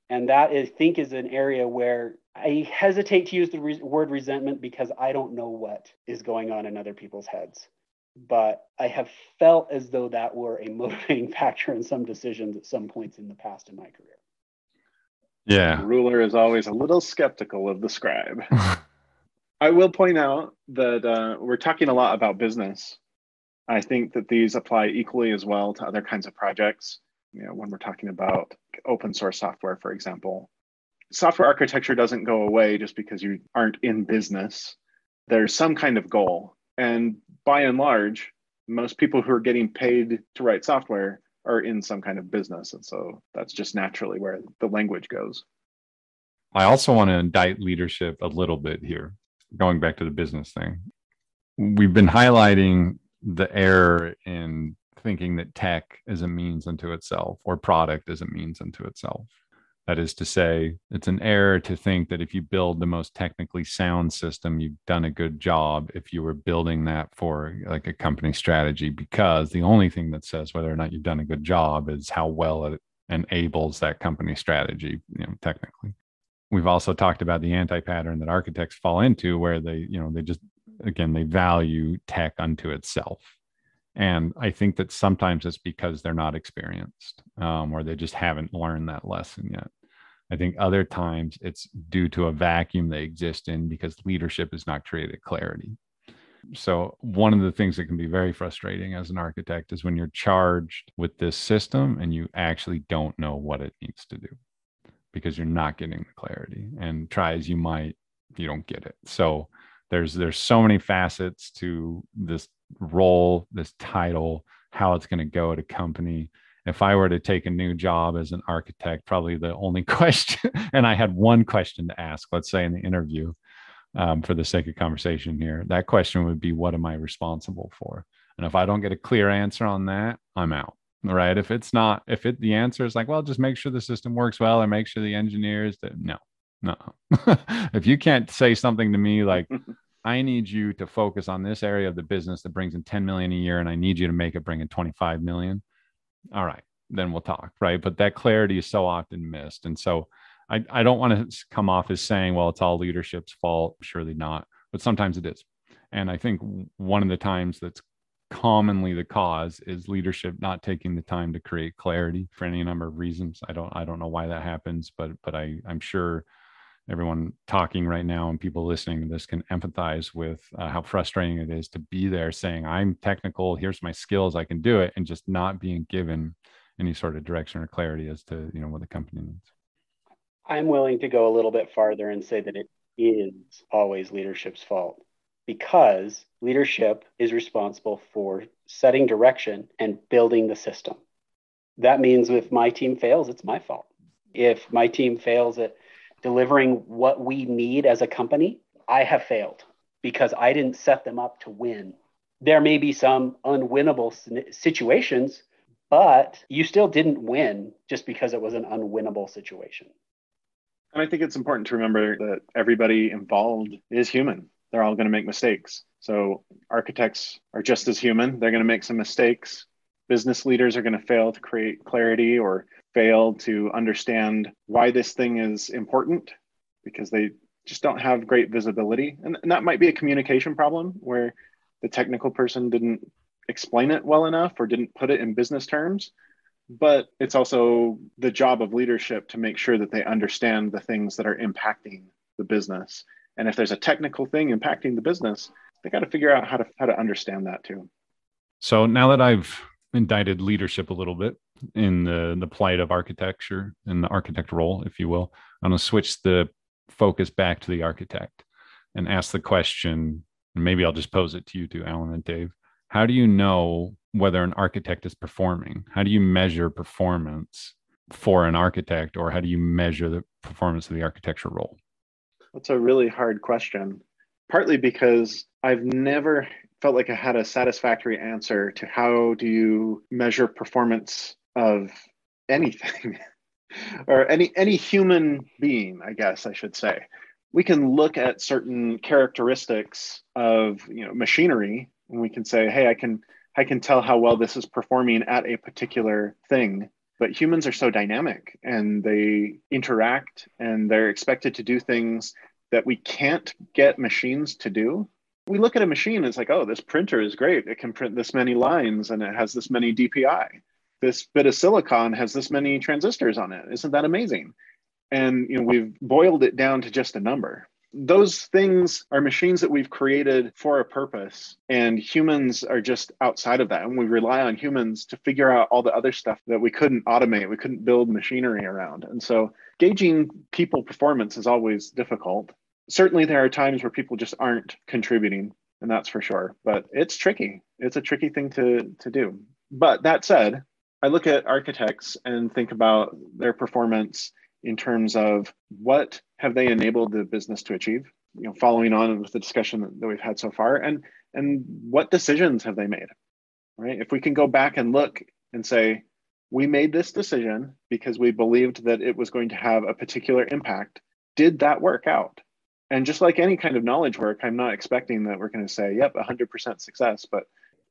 And that I think is an area where I hesitate to use the re- word resentment because I don't know what is going on in other people's heads. But I have felt as though that were a motivating factor in some decisions at some points in the past in my career. Yeah. The ruler is always a little skeptical of the scribe. I will point out that uh, we're talking a lot about business. I think that these apply equally as well to other kinds of projects. You know, when we're talking about open source software, for example, software architecture doesn't go away just because you aren't in business. There's some kind of goal. And by and large, most people who are getting paid to write software are in some kind of business. And so that's just naturally where the language goes. I also want to indict leadership a little bit here, going back to the business thing. We've been highlighting the error in thinking that tech is a means unto itself or product is a means unto itself. That is to say, it's an error to think that if you build the most technically sound system, you've done a good job if you were building that for like a company strategy, because the only thing that says whether or not you've done a good job is how well it enables that company strategy, you know, technically. We've also talked about the anti-pattern that architects fall into where they, you know, they just again, they value tech unto itself. And I think that sometimes it's because they're not experienced um, or they just haven't learned that lesson yet. I think other times it's due to a vacuum they exist in because leadership has not created clarity. So, one of the things that can be very frustrating as an architect is when you're charged with this system and you actually don't know what it needs to do because you're not getting the clarity. And try as you might, you don't get it. So, there's there's so many facets to this role, this title, how it's going to go at a company. If I were to take a new job as an architect, probably the only question, and I had one question to ask, let's say in the interview, um, for the sake of conversation here, that question would be, What am I responsible for? And if I don't get a clear answer on that, I'm out. Right. If it's not, if it, the answer is like, well, just make sure the system works well or make sure the engineers that, no, no. if you can't say something to me like, I need you to focus on this area of the business that brings in 10 million a year, and I need you to make it bring in 25 million. All right, then we'll talk. Right. But that clarity is so often missed. And so I, I don't want to come off as saying, well, it's all leadership's fault. Surely not. But sometimes it is. And I think one of the times that's commonly the cause is leadership not taking the time to create clarity for any number of reasons. I don't I don't know why that happens, but but I I'm sure everyone talking right now and people listening to this can empathize with uh, how frustrating it is to be there saying i'm technical here's my skills i can do it and just not being given any sort of direction or clarity as to you know what the company needs. I'm willing to go a little bit farther and say that it is always leadership's fault because leadership is responsible for setting direction and building the system. That means if my team fails it's my fault. If my team fails at delivering what we need as a company, I have failed because I didn't set them up to win. There may be some unwinnable situations, but you still didn't win just because it was an unwinnable situation. And I think it's important to remember that everybody involved is human. They're all going to make mistakes. So architects are just as human. They're going to make some mistakes. Business leaders are going to fail to create clarity or fail to understand why this thing is important because they just don't have great visibility. And, and that might be a communication problem where the technical person didn't explain it well enough or didn't put it in business terms. But it's also the job of leadership to make sure that they understand the things that are impacting the business. And if there's a technical thing impacting the business, they got to figure out how to how to understand that too. So now that I've indicted leadership a little bit, in the the plight of architecture and the architect role, if you will. I'm going to switch the focus back to the architect and ask the question. And maybe I'll just pose it to you too, Alan and Dave. how do you know whether an architect is performing? How do you measure performance for an architect, or how do you measure the performance of the architecture role? That's a really hard question, partly because I've never felt like I had a satisfactory answer to how do you measure performance of anything or any any human being, I guess I should say. We can look at certain characteristics of you know machinery and we can say, hey, I can I can tell how well this is performing at a particular thing. But humans are so dynamic and they interact and they're expected to do things that we can't get machines to do. We look at a machine, and it's like, oh, this printer is great. It can print this many lines and it has this many DPI. This bit of silicon has this many transistors on it. Isn't that amazing? And you know, we've boiled it down to just a number those things are machines that we've created for a purpose and humans are just outside of that and we rely on humans to figure out all the other stuff that we couldn't automate we couldn't build machinery around and so gauging people performance is always difficult certainly there are times where people just aren't contributing and that's for sure but it's tricky. It's a tricky thing to to do. But that said i look at architects and think about their performance in terms of what have they enabled the business to achieve you know following on with the discussion that we've had so far and and what decisions have they made right? If we can go back and look and say we made this decision because we believed that it was going to have a particular impact did that work out and just like any kind of knowledge work i'm not expecting that we're going to say yep 100% success but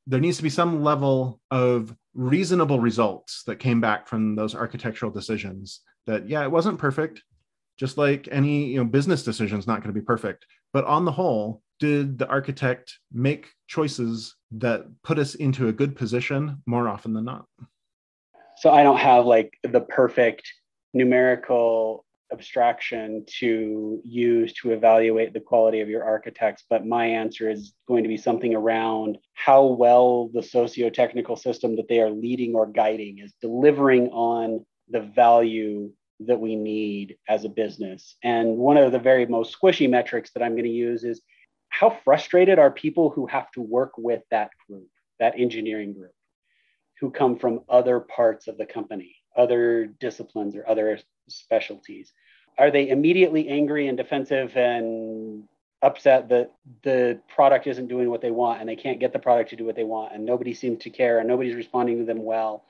there needs to be some level of reasonable results that came back from those architectural decisions that yeah it wasn't perfect just like any you know business decision is not going to be perfect. But on the whole did the architect make choices that put us into a good position more often than not? So i don't have like the perfect numerical abstraction to use to evaluate the quality of your architects, but my answer is going to be something around how well the socio-technical system that they are leading or guiding is delivering on the value that we need as a business. And one of the very most squishy metrics that I'm going to use is how frustrated are people who have to work with that group, that engineering group, who come from other parts of the company, other disciplines or other specialties? Are they immediately angry and defensive and upset that the product isn't doing what they want and they can't get the product to do what they want and nobody seems to care and nobody's responding to them well?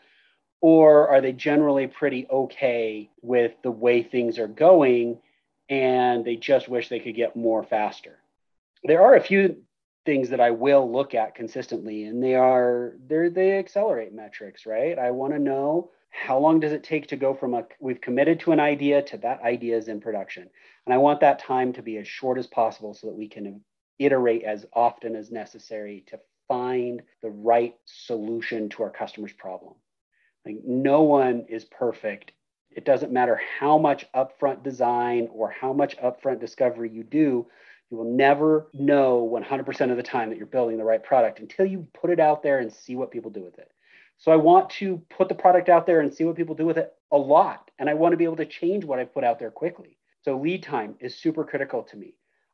or are they generally pretty okay with the way things are going and they just wish they could get more faster there are a few things that i will look at consistently and they are they they accelerate metrics right i want to know how long does it take to go from a we've committed to an idea to that idea is in production and i want that time to be as short as possible so that we can iterate as often as necessary to find the right solution to our customer's problem like no one is perfect. It doesn't matter how much upfront design or how much upfront discovery you do, you will never know 100% of the time that you're building the right product until you put it out there and see what people do with it. So I want to put the product out there and see what people do with it a lot. And I want to be able to change what I've put out there quickly. So lead time is super critical to me.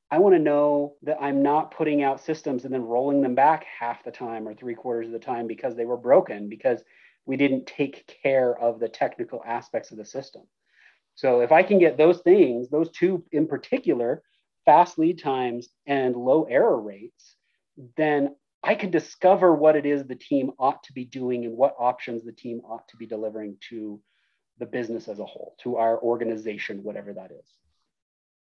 I want to know that I'm not putting out systems and then rolling them back half the time or three quarters of the time because they were broken because we didn't take care of the technical aspects of the system. So if I can get those things, those two in particular, fast lead times and low error rates, then I can discover what it is the team ought to be doing and what options the team ought to be delivering to the business as a whole, to our organization, whatever that is.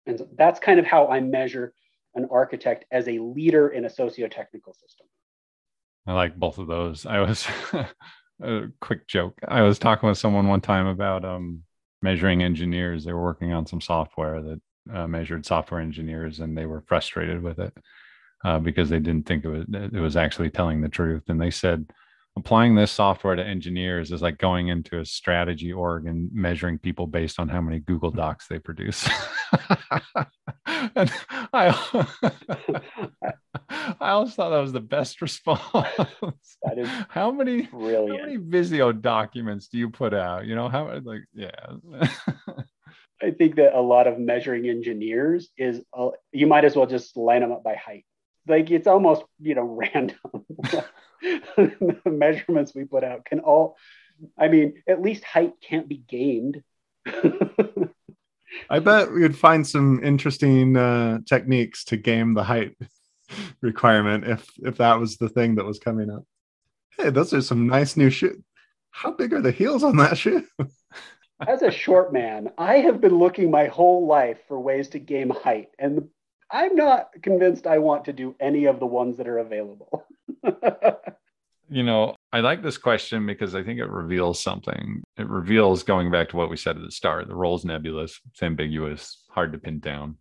And so that's kind of how I measure an architect as a leader in a socio-technical system. I like both of those. I was a quick joke. I was talking with someone one time about um, measuring engineers. They were working on some software that uh, measured software engineers, and they were frustrated with it uh, because they didn't think it was it was actually telling the truth. And they said applying this software to engineers is like going into a strategy org and measuring people based on how many Google Docs they produce. and I, I always thought that was the best response. That is how many brilliant. how many Visio documents do you put out? You know how like yeah. I think that a lot of measuring engineers is uh, you might as well just line them up by height. Like it's almost you know random the measurements we put out can all I mean, at least height can't be gained I bet we would find some interesting uh, techniques to game the height requirement if if that was the thing that was coming up. Hey, those are some nice new shoes. How big are the heels on that shoe? As a short man, I have been looking my whole life for ways to game height, and I'm not convinced I want to do any of the ones that are available. you know, I like this question because I think it reveals something. It reveals going back to what we said at the start the role's nebulous, it's ambiguous, hard to pin down.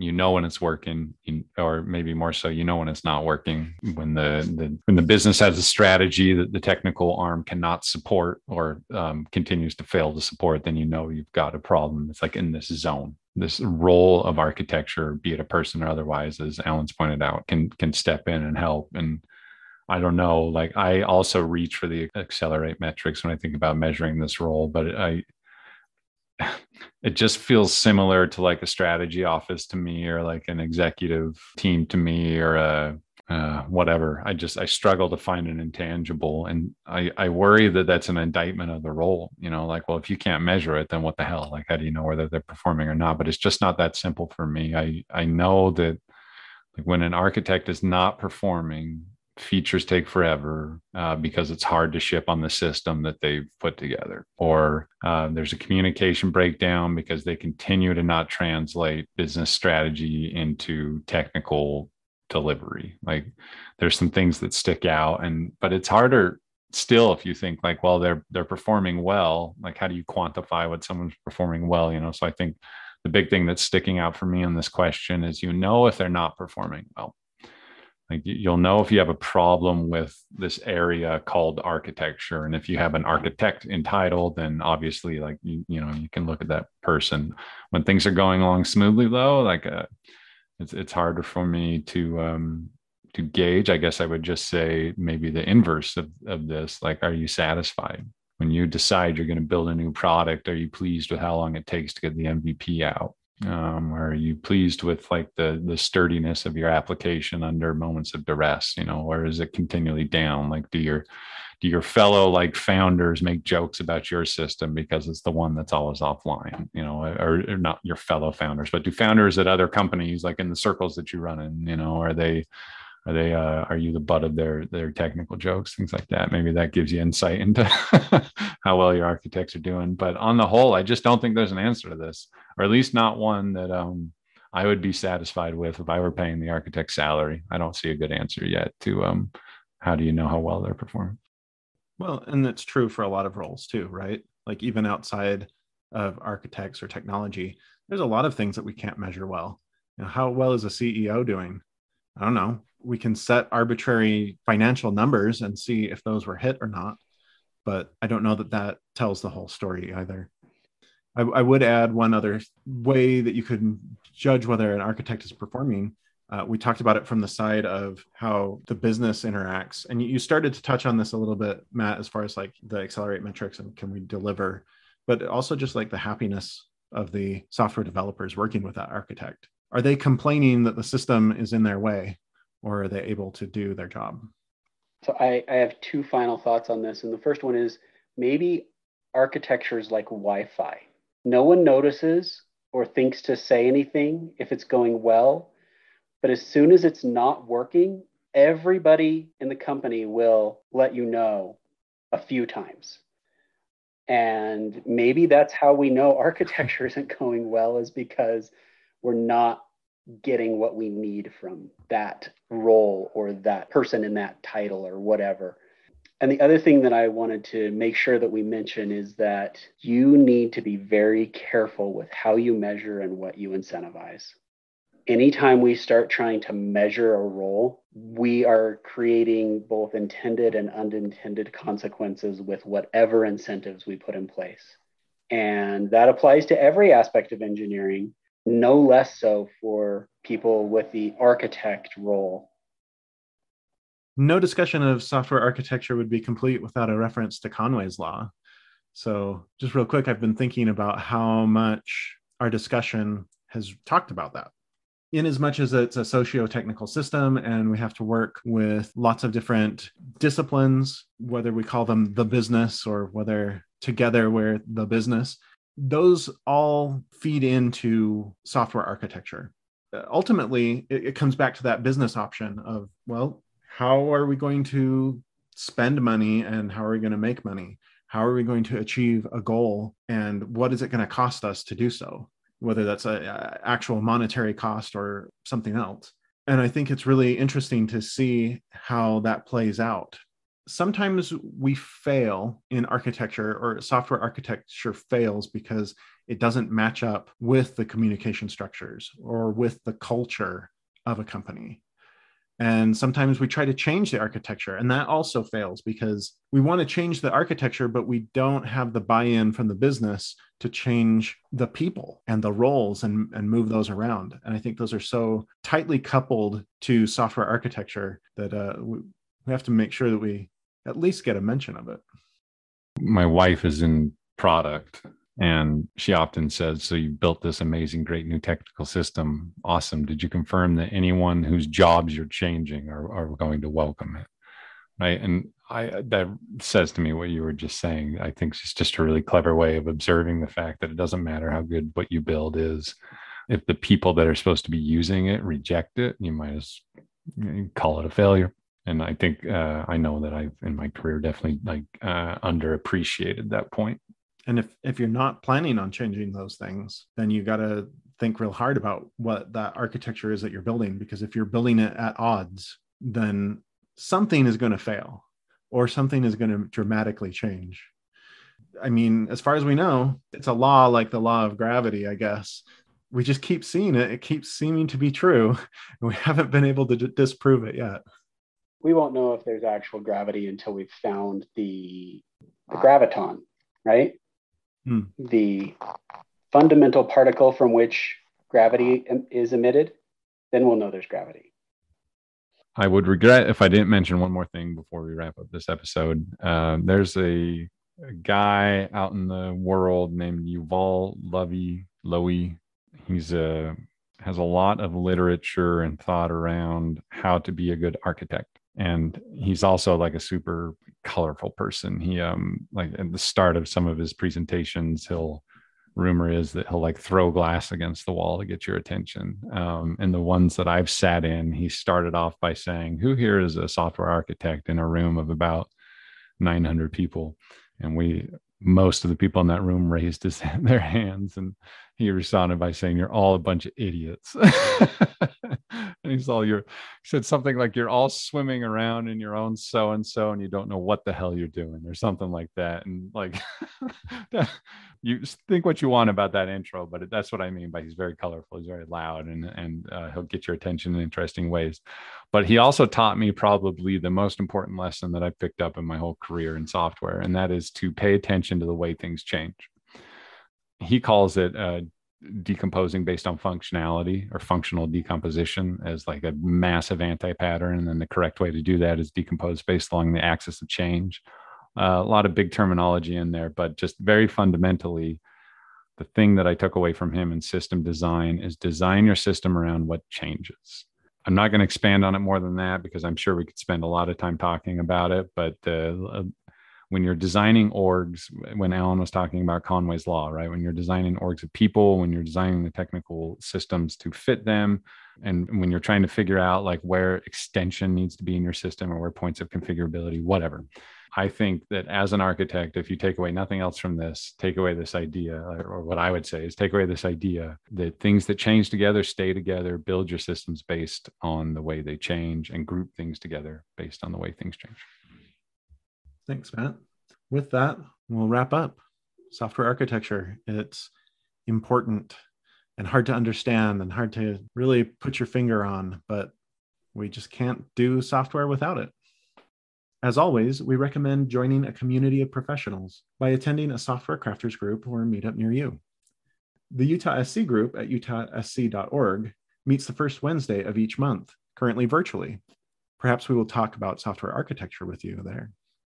You know when it's working, or maybe more so, you know when it's not working. When the, the when the business has a strategy that the technical arm cannot support or um, continues to fail to support, then you know you've got a problem. It's like in this zone this role of architecture, be it a person or otherwise, as Alan's pointed out, can can step in and help. And I don't know, like I also reach for the accelerate metrics when I think about measuring this role, but I it just feels similar to like a strategy office to me or like an executive team to me or a uh, whatever. I just I struggle to find an intangible, and I I worry that that's an indictment of the role. You know, like well, if you can't measure it, then what the hell? Like, how do you know whether they're performing or not? But it's just not that simple for me. I I know that like when an architect is not performing, features take forever uh, because it's hard to ship on the system that they've put together or uh, there's a communication breakdown because they continue to not translate business strategy into technical delivery. Like there's some things that stick out and but it's harder still if you think like well they're they're performing well like how do you quantify what someone's performing well you know? So i think the big thing that's sticking out for me on this question is you know if they're not performing well. Like you'll know if you have a problem with this area called architecture and if you have an architect entitled then obviously like you, you know you can look at that person. When things are going along smoothly though like uh, it's it's harder for me to um to gauge i guess i would just say maybe the inverse of, of this. Like are you satisfied? When you decide you're going to build a new product are you pleased with how long it takes to get the mvp out? Um, are you pleased with like the the sturdiness of your application under moments of duress you know or is it continually down? Like do your do your fellow like founders make jokes about your system because it's the one that's always offline you know or, or, not your fellow founders but do founders at other companies like in the circles that you run in you know are they are they uh, are you the butt of their their technical jokes things like that? Maybe that gives you insight into how well your architects are doing but on the whole i just don't think there's an answer to this or at least not one that um, i would be satisfied with if i were paying the architect salary. I don't see a good answer yet to um, how do you know how well they're performing well, and that's true for a lot of roles too, right? Like even outside of architects or technology, there's a lot of things that we can't measure well. You know, how well is a CEO doing? I don't know. We can set arbitrary financial numbers and see if those were hit or not, but I don't know that that tells the whole story either. I, I would add one other way that you could judge whether an architect is performing uh, we talked about it from the side of how the business interacts. And you started to touch on this a little bit matt as far as like the accelerate metrics and can we deliver but also just like the happiness of the software developers working with that architect. Are they complaining that the system is in their way or are they able to do their job? So i, I have two final thoughts on this and the first one is maybe architecture is like wi-fi. No one notices or thinks to say anything if it's going well but as soon as it's not working, everybody in the company will let you know a few times. And maybe that's how we know architecture isn't going well, is because we're not getting what we need from that role or that person in that title or whatever. And the other thing that I wanted to make sure that we mention is that you need to be very careful with how you measure and what you incentivize anytime we start trying to measure a role, we are creating both intended and unintended consequences with whatever incentives we put in place. And that applies to every aspect of engineering, no less so for people with the architect role. No discussion of software architecture would be complete without a reference to Conway's Law. So, just real quick, I've been thinking about how much our discussion has talked about that in as much as it's a socio-technical system and we have to work with lots of different disciplines whether we call them the business or whether together we're the business those all feed into software architecture. Ultimately it, it comes back to that business option of well how are we going to spend money and how are we going to make money? How are we going to achieve a goal? And what is it going to cost us to do so whether that's a, actual monetary cost or something else. And i think it's really interesting to see how that plays out. Sometimes we fail in architecture or software architecture fails because it doesn't match up with the communication structures or with the culture of a company and sometimes we try to change the architecture, and that also fails because we want to change the architecture, but we don't have the buy in from the business to change the people and the roles and, and move those around. And I think those are so tightly coupled to software architecture that uh, we, we have to make sure that we at least get a mention of it. My wife is in product and she often says, So you built this amazing, great new technical system. Awesome. Did you confirm that anyone whose jobs you're changing are, are going to welcome it? Right. And I that says to me what you were just saying. I think it's just a really clever way of observing the fact that it doesn't matter how good what you build is. If the people that are supposed to be using it reject it, you might as call it a failure. And I think uh, I know that I've in my career definitely like uh, underappreciated that point and if if you're not planning on changing those things then you got to think real hard about what that architecture is that you're building because if you're building it at odds then something is going to fail or something is going to dramatically change. I mean as far as we know it's a law like the law of gravity i guess. We just keep seeing it. It keeps seeming to be true. And we haven't been able to d- disprove it yet. We won't know if there's actual gravity until we've found the the graviton right hmm. the fundamental particle from which gravity is emitted, then we'll know there's gravity. I would regret if I didn't mention one more thing before we wrap up this episode. Uh, there's a, a, guy out in the world named Yuval Lovey Lowy. He's a has a lot of literature and thought around how to be a good architect and he's also like a super colorful person. He um like at the start of some of his presentations he'll rumor is that he'll like throw glass against the wall to get your attention. Um, and the ones that i've sat in he started off by saying who here is a software architect in a room of about 900 people? And we most of the people in that room raised his, their hands and he responded by saying you're all a bunch of idiots he's all you're he said something like you're all swimming around in your own so and so and you don't know what the hell you're doing or something like that and like you think what you want about that intro but that's what i mean by he's very colorful he's very loud and and uh, he'll get your attention in interesting ways. But he also taught me probably the most important lesson that i picked up in my whole career in software and that is to pay attention to the way things change. He calls it uh, decomposing based on functionality or functional decomposition as like a massive anti-pattern and then the correct way to do that is decompose based along the axis of change. Uh, a lot of big terminology in there but just very fundamentally the thing that i took away from him in system design is design your system around what changes. I'm not going to expand on it more than that because i'm sure we could spend a lot of time talking about it but uh, when you're designing orgs, when Alan was talking about Conway's Law, right? When you're designing orgs of people, when you're designing the technical systems to fit them, and when you're trying to figure out like where extension needs to be in your system or where points of configurability, whatever. I think that as an architect, if you take away nothing else from this, take away this idea, or what I would say is take away this idea that things that change together stay together, build your systems based on the way they change, and group things together based on the way things change. Thanks, Matt. With that, we'll wrap up. Software architecture, it's important and hard to understand and hard to really put your finger on, but we just can't do software without it. As always, we recommend joining a community of professionals by attending a software crafters group or meetup near you. The Utah SC group at utahsc.org meets the first Wednesday of each month, currently virtually. Perhaps we will talk about software architecture with you there.